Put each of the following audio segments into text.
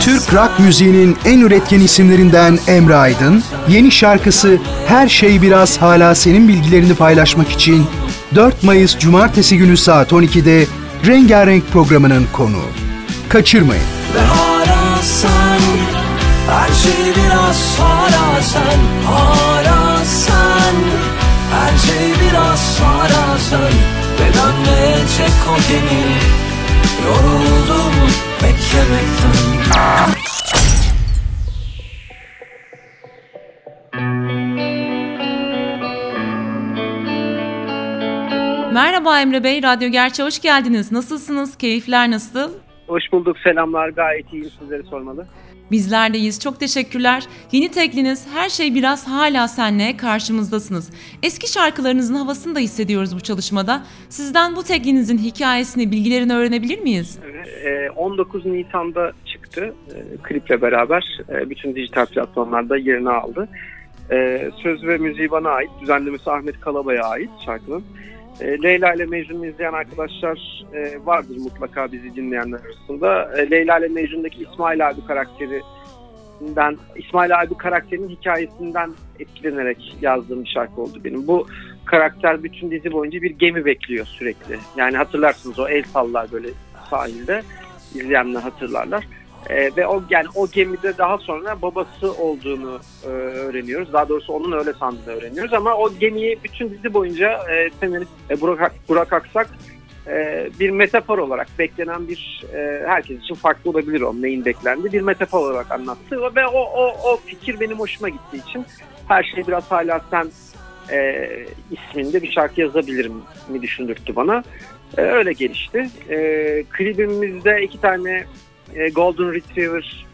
Türk rock müziğinin en üretken isimlerinden Emre Aydın, yeni şarkısı Her Şey Biraz Hala Senin bilgilerini paylaşmak için 4 Mayıs Cumartesi günü saat 12'de Rengarenk programının konuğu. Kaçırmayın. ve hala sen Her şey biraz hala sen Merhaba Emre Bey, Radyo Gerçe hoş geldiniz. Nasılsınız? Keyifler nasıl? Hoş bulduk, selamlar. Gayet iyiyim, sizleri sormalı. Bizler deyiz. Çok teşekkürler. Yeni tekliniz Her Şey Biraz Hala Senle karşımızdasınız. Eski şarkılarınızın havasını da hissediyoruz bu çalışmada. Sizden bu teklinizin hikayesini, bilgilerini öğrenebilir miyiz? Ee, 19 Nisan'da çıktı e, kliple beraber. E, bütün dijital platformlarda yerini aldı. E, söz ve müziği bana ait, düzenlemesi Ahmet Kalabay'a ait şarkının. E, Leyla ile Mecnun'u izleyen arkadaşlar e, vardır mutlaka bizi dinleyenler arasında. E, Leyla ile Mecnun'daki İsmail abi karakterinden, İsmail abi karakterinin hikayesinden etkilenerek yazdığım bir şarkı oldu benim. Bu karakter bütün dizi boyunca bir gemi bekliyor sürekli. Yani hatırlarsınız o el sallar böyle sahilde izleyenler hatırlarlar. Ee, ve o yani o gemide daha sonra babası olduğunu e, öğreniyoruz. Daha doğrusu onun öyle sandığını öğreniyoruz ama o gemiyi bütün dizi boyunca e, senarist e, Burak, Burak Aksak e, bir metafor olarak beklenen bir e, herkes için farklı olabilir o neyin beklendi bir metafor olarak anlattı ve o, o, o fikir benim hoşuma gittiği için her şey biraz hala sen e, isminde bir şarkı yazabilirim mi düşündürttü bana. E, öyle gelişti. E, klibimizde iki tane e, Golden Retriever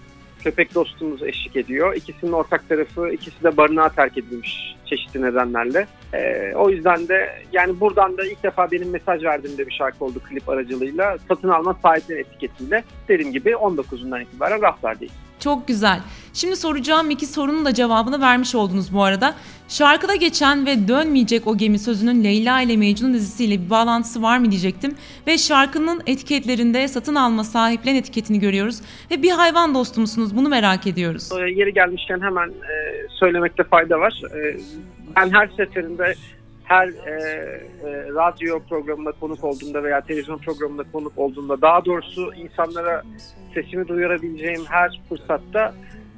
köpek dostumuz eşlik ediyor. İkisinin ortak tarafı, ikisi de barınağa terk edilmiş çeşitli nedenlerle. E, o yüzden de yani buradan da ilk defa benim mesaj verdiğimde bir şarkı oldu klip aracılığıyla. Satın alma sahipleri etiketiyle dediğim gibi 19'undan itibaren raflardayız. Çok güzel. Şimdi soracağım iki sorunun da cevabını vermiş oldunuz bu arada. Şarkıda geçen ve dönmeyecek o gemi sözünün Leyla ile Mecnun dizisiyle bir bağlantısı var mı diyecektim. Ve şarkının etiketlerinde satın alma sahiplen etiketini görüyoruz. Ve bir hayvan dostu musunuz bunu merak ediyoruz. E, yeri gelmişken hemen e, söylemekte fayda var. E, ben her seferinde her e, e, radyo programında konuk olduğumda veya televizyon programında konuk olduğumda daha doğrusu insanlara sesimi duyurabileceğim her fırsatta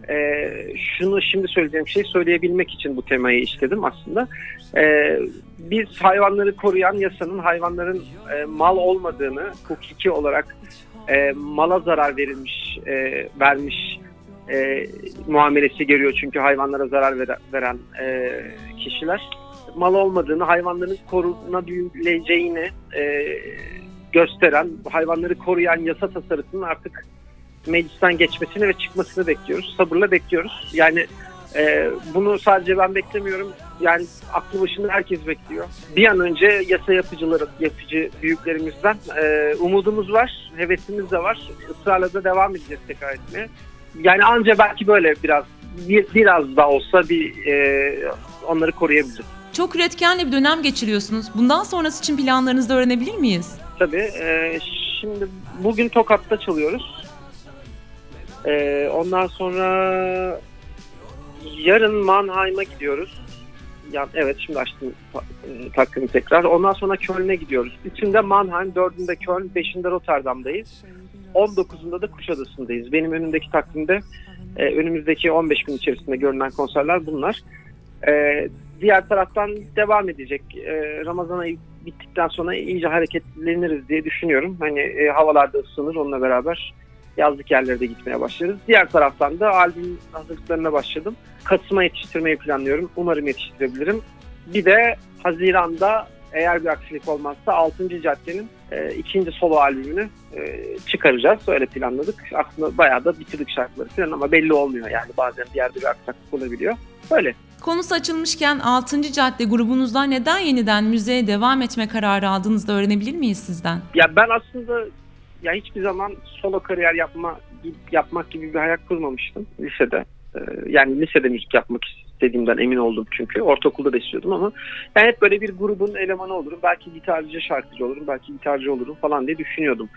e, şunu şimdi söyleyeceğim şey söyleyebilmek için bu temayı işledim aslında. E, biz hayvanları koruyan yasanın hayvanların e, mal olmadığını hukuki olarak e, mala zarar verilmiş e, vermiş e, muamelesi görüyor çünkü hayvanlara zarar veren, e, kişiler mal olmadığını, hayvanların korunabileceğini e, gösteren, hayvanları koruyan yasa tasarısının artık meclisten geçmesini ve çıkmasını bekliyoruz. Sabırla bekliyoruz. Yani e, bunu sadece ben beklemiyorum. Yani aklı başında herkes bekliyor. Bir an önce yasa yapıcıları, yapıcı büyüklerimizden e, umudumuz var, hevesimiz de var. Israrla da devam edeceğiz tekrar etmeye. Yani anca belki böyle biraz bir, biraz da olsa bir e, onları koruyabiliriz. Çok üretken bir dönem geçiriyorsunuz. Bundan sonrası için planlarınızı öğrenebilir miyiz? Tabii. E, şimdi bugün Tokat'ta çalıyoruz. E, ondan sonra yarın Mannheim'a gidiyoruz. Ya, evet şimdi açtım e, takvimi tekrar. Ondan sonra Köln'e gidiyoruz. Üçünde Mannheim, dördünde Köln, beşinde Rotterdam'dayız. 19'unda da Kuşadası'ndayız. Benim önümdeki takvimde e, önümüzdeki 15 gün içerisinde görünen konserler bunlar. E, diğer taraftan devam edecek. E, Ramazan ayı bittikten sonra iyice hareketleniriz diye düşünüyorum. Hani e, havalarda ısınır onunla beraber yazlık yerlere de gitmeye başlarız. Diğer taraftan da albüm hazırlıklarına başladım. Kasım'a yetiştirmeyi planlıyorum. Umarım yetiştirebilirim. Bir de Haziran'da eğer bir aksilik olmazsa 6. Cadde'nin e, ikinci solo albümünü e, çıkaracağız. Öyle planladık. Aslında bayağı da bitirdik şarkıları falan ama belli olmuyor yani bazen bir yerde bir aksaklık olabiliyor. Öyle. Konusu açılmışken 6. Cadde grubunuzdan neden yeniden müzeye devam etme kararı aldığınızı da öğrenebilir miyiz sizden? Ya ben aslında ya hiçbir zaman solo kariyer yapma yapmak gibi bir hayal kurmamıştım lisede. Ee, yani lisede müzik yapmak istediğimden emin oldum çünkü. Ortaokulda da istiyordum ama yani hep böyle bir grubun elemanı olurum. Belki gitarcı, şarkıcı olurum, belki gitarcı olurum falan diye düşünüyordum.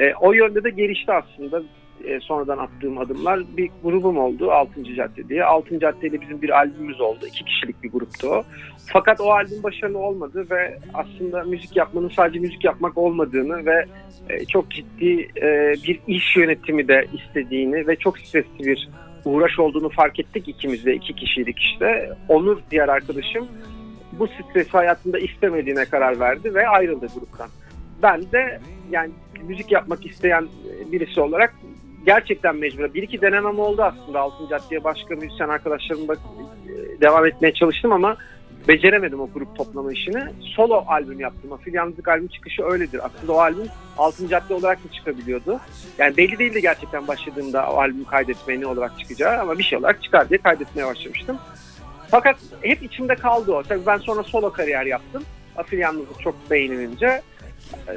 E, o yönde de gelişti aslında e, sonradan attığım adımlar. Bir grubum oldu 6. Cadde diye. 6. Cadde bizim bir albümümüz oldu. İki kişilik bir gruptu o. Fakat o albüm başarılı olmadı ve aslında müzik yapmanın sadece müzik yapmak olmadığını ve e, çok ciddi e, bir iş yönetimi de istediğini ve çok stresli bir uğraş olduğunu fark ettik ikimiz de iki kişiydik işte. Onur diğer arkadaşım bu stresi hayatında istemediğine karar verdi ve ayrıldı gruptan. Ben de yani müzik yapmak isteyen birisi olarak gerçekten mecbur. Bir iki denemem oldu aslında Altın Cadde'ye başka müzisyen arkadaşlarımla e, devam etmeye çalıştım ama beceremedim o grup toplama işini. Solo albüm yaptım. Afil Yalnızlık albüm çıkışı öyledir. Aslında o albüm Altın Cadde olarak da çıkabiliyordu. Yani belli değildi gerçekten başladığımda o albüm kaydetmeye ne olarak çıkacağı ama bir şey olarak çıkar diye kaydetmeye başlamıştım. Fakat hep içimde kaldı o. Tabii ben sonra solo kariyer yaptım. Afil Yalnızlık çok beğenilince. E,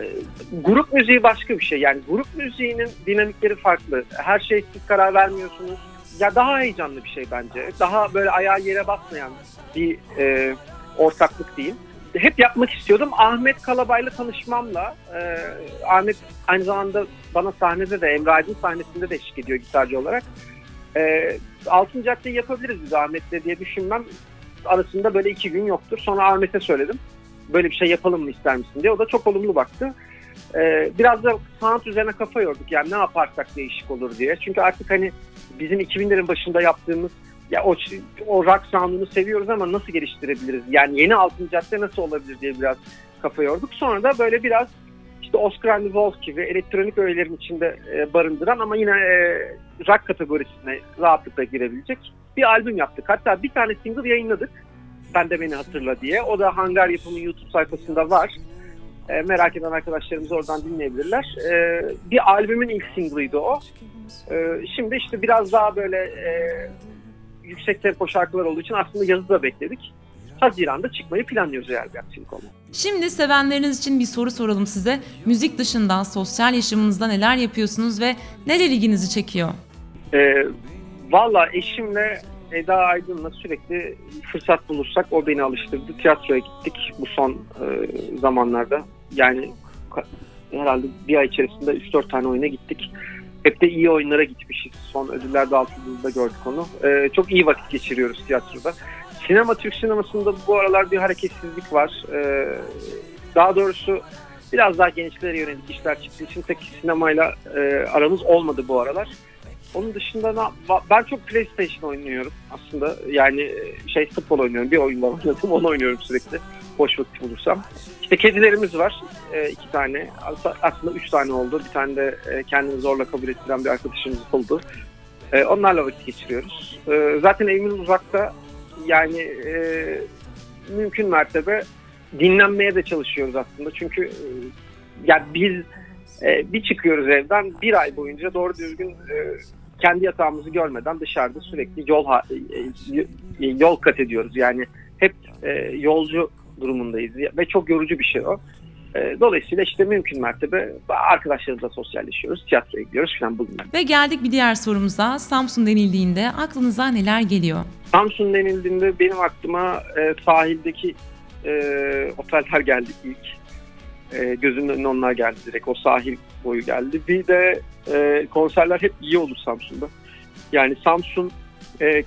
grup müziği başka bir şey. Yani grup müziğinin dinamikleri farklı. Her şey siz karar vermiyorsunuz. Ya daha heyecanlı bir şey bence. Daha böyle ayağı yere basmayan bir e, ortaklık diyeyim. Hep yapmak istiyordum. Ahmet Kalabay'la tanışmamla e, Ahmet aynı zamanda bana sahnede de Emre Aydın sahnesinde de eşlik ediyor gitarcı olarak. E, Altın Cadde'yi yapabiliriz biz Ahmet'le diye düşünmem arasında böyle iki gün yoktur. Sonra Ahmet'e söyledim. Böyle bir şey yapalım mı ister misin diye. O da çok olumlu baktı. Ee, biraz da sanat üzerine kafa yorduk. Yani ne yaparsak değişik olur diye. Çünkü artık hani bizim 2000'lerin başında yaptığımız ya o, o rock sound'unu seviyoruz ama nasıl geliştirebiliriz? Yani yeni altın cadde nasıl olabilir diye biraz kafa yorduk. Sonra da böyle biraz işte Oscar and the Wolf gibi elektronik öğelerin içinde e, barındıran ama yine e, rock kategorisine rahatlıkla girebilecek bir albüm yaptık. Hatta bir tane single yayınladık. Sen de beni hatırla diye. O da Hangar Yapımı YouTube sayfasında var. E, merak eden arkadaşlarımız oradan dinleyebilirler. E, bir albümün ilk single'ıydı o. E, şimdi işte biraz daha böyle e, yüksek tempo şarkılar olduğu için aslında yazı da bekledik. Haziran'da çıkmayı planlıyoruz eğer bir aksilik olmaz. Şimdi sevenleriniz için bir soru soralım size. Müzik dışından, sosyal yaşamınızda neler yapıyorsunuz ve neler ilginizi çekiyor? E, Valla eşimle Eda Aydın'la sürekli fırsat bulursak o beni alıştırdı. Tiyatroya gittik bu son e, zamanlarda. Yani herhalde bir ay içerisinde 3-4 tane oyuna gittik. Hep de iyi oyunlara gitmişiz. Son ödüller dağıtıldığında gördük onu. E, çok iyi vakit geçiriyoruz tiyatroda. Sinema, Türk sinemasında bu aralar bir hareketsizlik var. E, daha doğrusu biraz daha gençlere yönelik işler çıktığı için tek sinemayla e, aramız olmadı bu aralar. Onun dışında ben çok PlayStation oynuyorum aslında. Yani e, şey futbol oynuyorum. Bir oyun var oynadım. Onu oynuyorum sürekli. Boş vakit bulursam. İşte kedilerimiz var. E, iki tane. Aslında üç tane oldu. Bir tane de e, kendini zorla kabul ettiren bir arkadaşımız oldu. E, onlarla vakit geçiriyoruz. E, zaten evimiz uzakta. Yani e, mümkün mertebe dinlenmeye de çalışıyoruz aslında. Çünkü e, yani biz e, bir çıkıyoruz evden bir ay boyunca doğru düzgün e, kendi yatağımızı görmeden dışarıda sürekli yol e, e, yol kat ediyoruz. Yani hep e, yolcu durumundayız ve çok yorucu bir şey o. Dolayısıyla işte mümkün mertebe arkadaşlarımızla sosyalleşiyoruz, tiyatroya gidiyoruz falan bugün. Ve geldik bir diğer sorumuza. Samsun denildiğinde aklınıza neler geliyor? Samsun denildiğinde benim aklıma e, sahildeki e, oteller geldi ilk. E, gözümün önüne onlar geldi direkt. O sahil boyu geldi. Bir de e, konserler hep iyi olur Samsun'da. Yani Samsun e,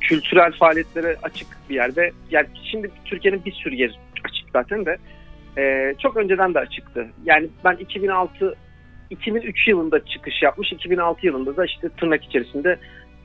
kültürel faaliyetlere açık bir yerde. Yani şimdi Türkiye'nin bir sürü yer açık zaten de. E, çok önceden de açıktı. Yani ben 2006 2003 yılında çıkış yapmış. 2006 yılında da işte tırnak içerisinde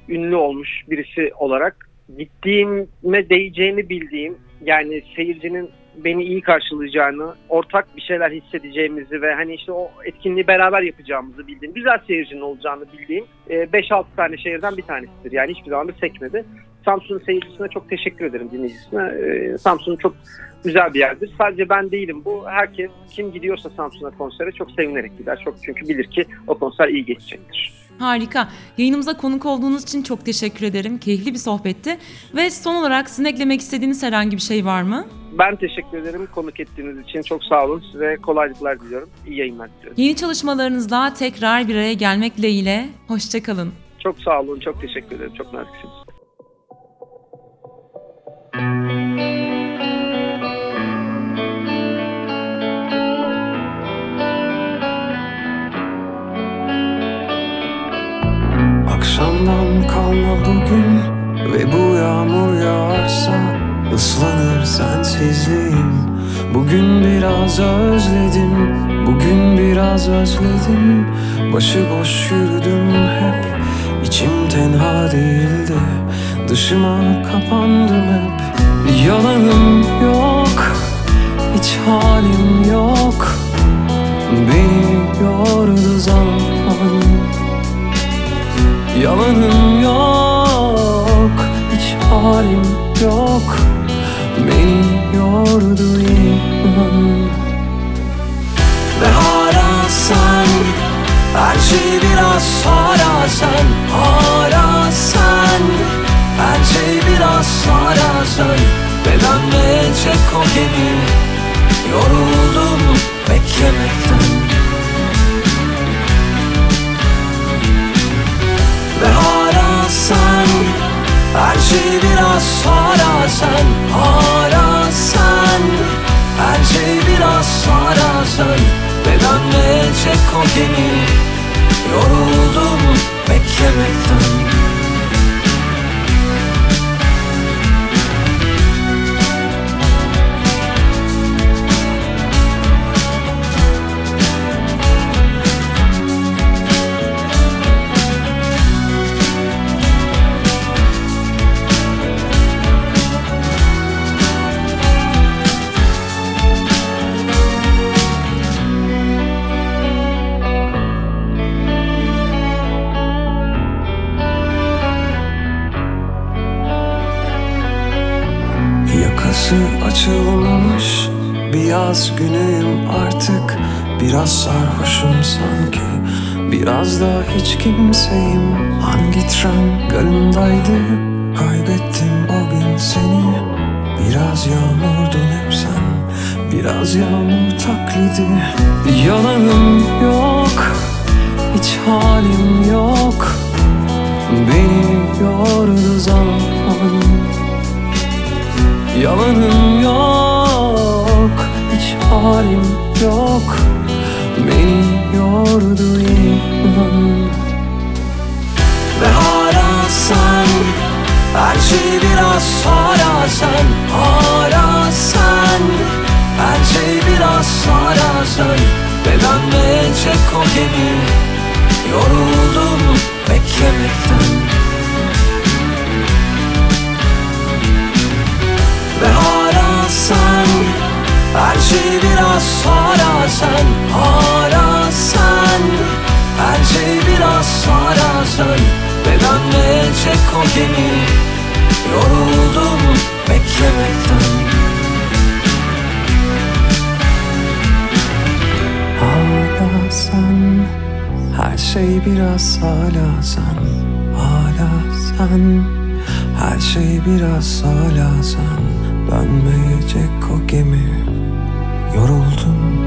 ünlü olmuş birisi olarak gittiğime değeceğini bildiğim yani seyircinin beni iyi karşılayacağını, ortak bir şeyler hissedeceğimizi ve hani işte o etkinliği beraber yapacağımızı bildiğim, güzel seyircinin olacağını bildiğim 5-6 e, tane şehirden bir tanesidir. Yani hiçbir zaman da sekmedi. Samsun seyircisine çok teşekkür ederim dinleyicisine. E, Samsun çok güzel bir yerdir. Sadece ben değilim bu. Herkes kim gidiyorsa Samsun'a konsere çok sevinerek gider. Çok çünkü bilir ki o konser iyi geçecektir. Harika. Yayınımıza konuk olduğunuz için çok teşekkür ederim. Keyifli bir sohbetti. Ve son olarak sizin eklemek istediğiniz herhangi bir şey var mı? Ben teşekkür ederim konuk ettiğiniz için. Çok sağ olun. Size kolaylıklar diliyorum. İyi yayınlar diliyorum. Yeni çalışmalarınızla tekrar bir araya gelmek dileğiyle. Hoşçakalın. Çok sağ olun. Çok teşekkür ederim. Çok naziksiniz. Başından kalma bugün Ve bu yağmur yağarsa ıslanır sensizliğim. Bugün biraz özledim Bugün biraz özledim. Başıboş yürüdüm hep İçim tenha değildi. Dışıma kapandım hep. Yalanım yok Hiç halim yok. Beni yordu zaman Yalanım yok Hiç halim yok. Beni yordu inan Ve hala sen Her şey biraz hala sen Hala sen. Her şey biraz hala sen. Ve dönmeyecek o gemi Yoruldum beklemekten sen Hala sen. Her şey biraz hala sen Ve dönmeyecek o gemi. Yoruldum beklemekten Yakası açılmamış bir yaz günüyüm artık. Biraz sarhoşum sanki. Biraz da hiç kimseyim. Hangi tren garındaydı? Kaybettim o gün seni. Biraz yağmurdun hep sen. Biraz yağmur taklidi. Yalanım yok. Hiç halim yok. Beni yordu zaman Yalanım yok Hiç halim yok. Beni yordu inan. Ve hala sen Her şey biraz hala sen Hala sen. Her şey biraz hala sen. Ve dönmeyecek o gemi şey biraz hala sen Hala sen. Her şey biraz hala sen. Dönmeyecek o gemi. Yoruldum.